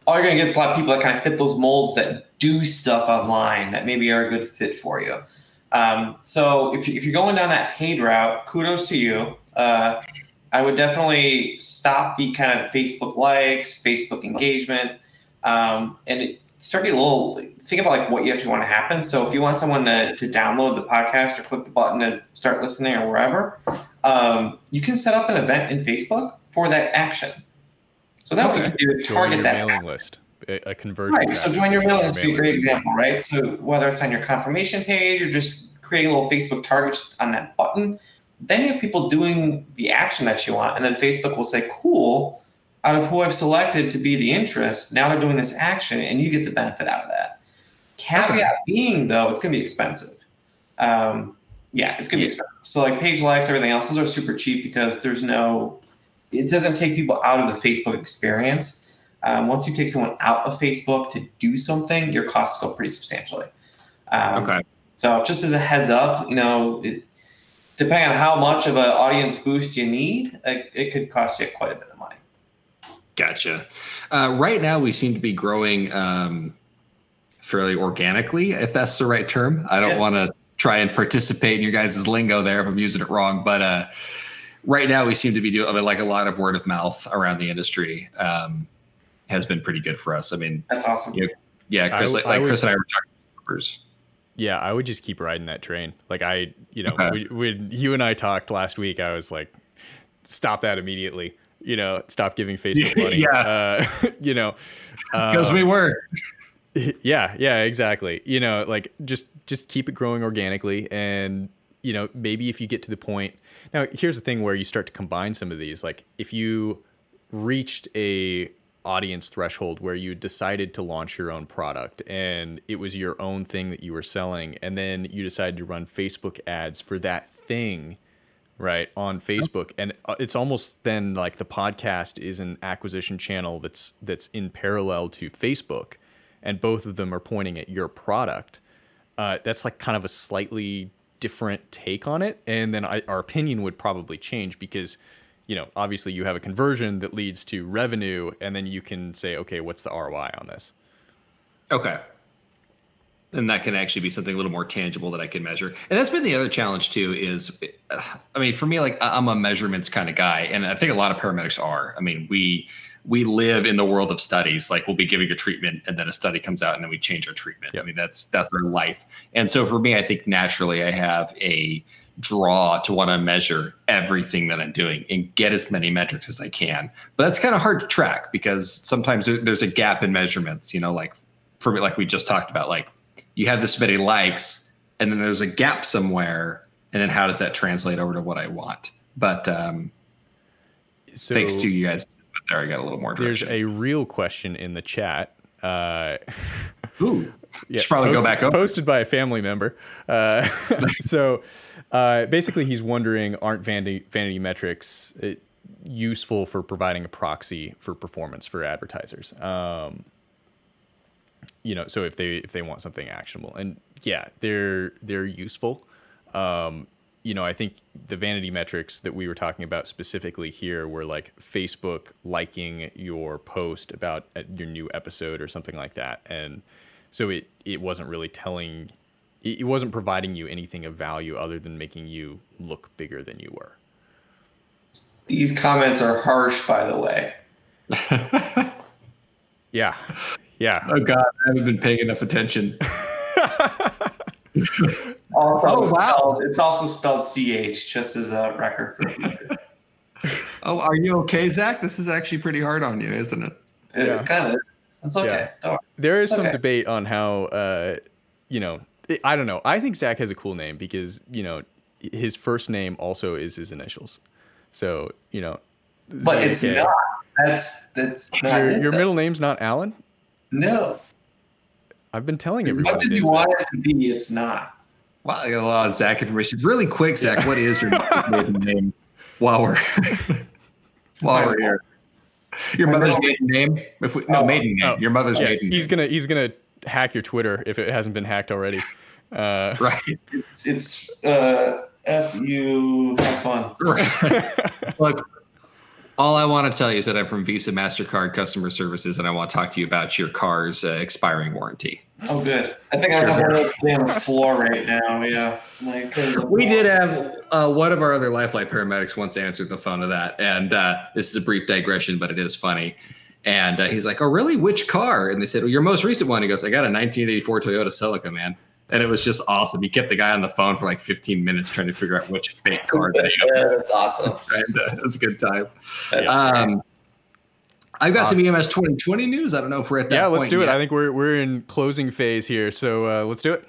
all you're gonna get is a lot of people that kind of fit those molds that do stuff online that maybe are a good fit for you. Um, so if, if you're going down that paid route, kudos to you. Uh, I would definitely stop the kind of Facebook likes, Facebook engagement, um, and start getting a little think about like what you actually want to happen. So if you want someone to, to download the podcast or click the button to start listening or wherever, um, you can set up an event in Facebook for that action. So that okay. what you can do is target that mailing action. list, a conversion. Right. So join your mailing list is a great example, right? So whether it's on your confirmation page or just creating a little Facebook target on that button, then you have people doing the action that you want, and then Facebook will say, "Cool." Out of who I've selected to be the interest, now they're doing this action, and you get the benefit out of that. Caveat okay. being, though, it's going to be expensive. Um, yeah, it's going to be expensive. So, like page likes, everything else, those are super cheap because there's no, it doesn't take people out of the Facebook experience. Um, once you take someone out of Facebook to do something, your costs go pretty substantially. Um, okay. So, just as a heads up, you know, it, depending on how much of an audience boost you need, it, it, could cost you quite a bit of money. Gotcha. Uh, right now, we seem to be growing um, fairly organically, if that's the right term. I don't yeah. want to try and participate in your guys' lingo there if I'm using it wrong, but uh, right now we seem to be doing I mean, like a lot of word of mouth around the industry um, has been pretty good for us. I mean, that's awesome. You know, yeah, Chris, I, like, like Chris and I were talking numbers yeah, I would just keep riding that train. Like I, you know, okay. when you and I talked last week, I was like, stop that immediately. You know, stop giving Facebook money. yeah. Uh, you know, because uh, we were. Yeah, yeah, exactly. You know, like just just keep it growing organically, and you know, maybe if you get to the point. Now, here's the thing where you start to combine some of these. Like if you reached a audience threshold where you decided to launch your own product and it was your own thing that you were selling and then you decided to run Facebook ads for that thing right on Facebook and uh, it's almost then like the podcast is an acquisition channel that's that's in parallel to Facebook and both of them are pointing at your product uh, that's like kind of a slightly different take on it and then I, our opinion would probably change because you know, obviously you have a conversion that leads to revenue, and then you can say, okay, what's the ROI on this? Okay. And that can actually be something a little more tangible that I can measure. And that's been the other challenge too. Is, uh, I mean, for me, like I'm a measurements kind of guy, and I think a lot of paramedics are. I mean, we we live in the world of studies. Like we'll be giving a treatment, and then a study comes out, and then we change our treatment. Yep. I mean, that's that's our life. And so for me, I think naturally I have a draw to want to measure everything that I'm doing and get as many metrics as I can. But that's kind of hard to track because sometimes there's a gap in measurements, you know, like for me, like we just talked about, like you have this many likes and then there's a gap somewhere. And then how does that translate over to what I want? But um, so thanks to you guys there, I got a little more direction. There's a real question in the chat. Uh, Ooh, yeah, should probably posted, go back up. Posted by a family member. Uh, so uh, basically, he's wondering aren't vanity, vanity metrics uh, useful for providing a proxy for performance for advertisers? Um, you know, so if they if they want something actionable, and yeah, they're they're useful. Um, you know, I think the vanity metrics that we were talking about specifically here were like Facebook liking your post about uh, your new episode or something like that, and so it it wasn't really telling it wasn't providing you anything of value other than making you look bigger than you were. These comments are harsh, by the way. yeah. Yeah. Oh God, I haven't been paying enough attention. also, oh, wow. Spelled, it's also spelled CH, just as a record for you. Oh, are you okay, Zach? This is actually pretty hard on you, isn't it? it yeah. Kind of. It's okay. Yeah. There is some okay. debate on how, uh, you know, I don't know. I think Zach has a cool name because you know his first name also is his initials. So you know, but it's not. That's that's not your, your middle name's not Alan. No, I've been telling as everyone. As much as you want it to be, it's not. Wow, I got a lot of Zach information. Really quick, Zach, what is your maiden name? While we're while we're here, your mother's maiden name. If we no oh, maiden name, oh, your mother's yeah, maiden. He's name. gonna he's gonna hack your Twitter if it hasn't been hacked already. Uh, right. It's, it's uh, F you have fun. Look, all I want to tell you is that I'm from Visa Mastercard Customer Services, and I want to talk to you about your car's uh, expiring warranty. Oh, good. I think I have one of on the floor right now. Yeah. Like, we did have uh, one of our other Lifeline paramedics once answered the phone to that, and uh, this is a brief digression, but it is funny. And uh, he's like, "Oh, really? Which car?" And they said, "Well, your most recent one." He goes, "I got a 1984 Toyota Celica, man." And it was just awesome. He kept the guy on the phone for like 15 minutes trying to figure out which fake car. yeah, that's awesome. And uh, it was a good time. Um, I've got awesome. some EMS 2020 news. I don't know if we're at that. Yeah, let's do yet. it. I think we're we're in closing phase here, so uh, let's do it.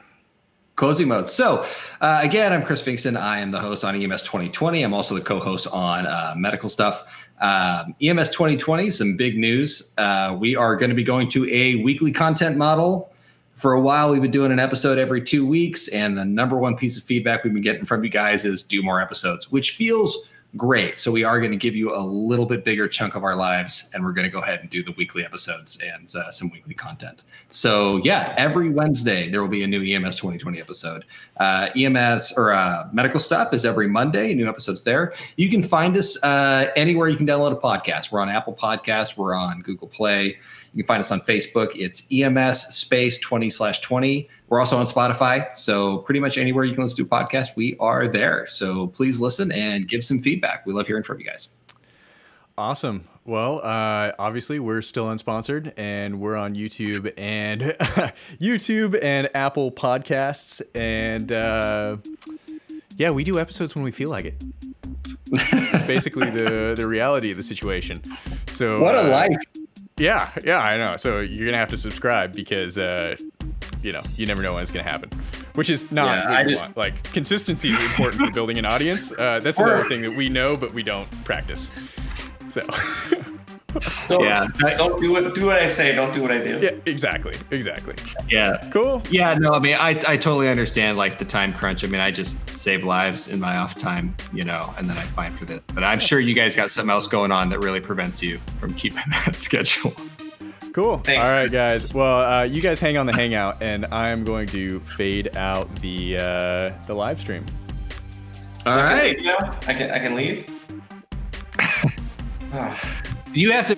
Closing mode. So, uh, again, I'm Chris Finkson. I am the host on EMS 2020. I'm also the co-host on uh, medical stuff. Um, EMS 2020, some big news. Uh, we are going to be going to a weekly content model. For a while, we've been doing an episode every two weeks, and the number one piece of feedback we've been getting from you guys is do more episodes, which feels great. So we are going to give you a little bit bigger chunk of our lives, and we're going to go ahead and do the weekly episodes and uh, some weekly content. So yeah, every Wednesday there will be a new EMS 2020 episode. Uh, EMS or uh, medical stuff is every Monday. New episodes there. You can find us uh, anywhere you can download a podcast. We're on Apple Podcasts. We're on Google Play. You can find us on Facebook. It's EMS space 20 slash 20. We're also on Spotify. So pretty much anywhere you can listen to a podcast, we are there. So please listen and give some feedback. We love hearing from you guys. Awesome. Well, uh, obviously we're still unsponsored and we're on YouTube and YouTube and Apple podcasts. And uh, yeah, we do episodes when we feel like it. it's basically the, the reality of the situation. So what a uh, life. Yeah, yeah, I know. So you're gonna have to subscribe because uh, you know you never know when it's gonna happen, which is not yeah, I just, want. Like consistency is important for building an audience. Uh, that's another thing that we know but we don't practice. So. don't, yeah. don't do what do what I say. Don't do what I do. Yeah, exactly, exactly. Yeah, cool. Yeah, no, I mean, I, I totally understand like the time crunch. I mean, I just save lives in my off time, you know, and then I find for this. But I'm sure you guys got something else going on that really prevents you from keeping that schedule. Cool. Thanks. All right, guys. Well, uh, you guys hang on the hangout, and I am going to fade out the uh, the live stream. All right. I can I can leave. You have to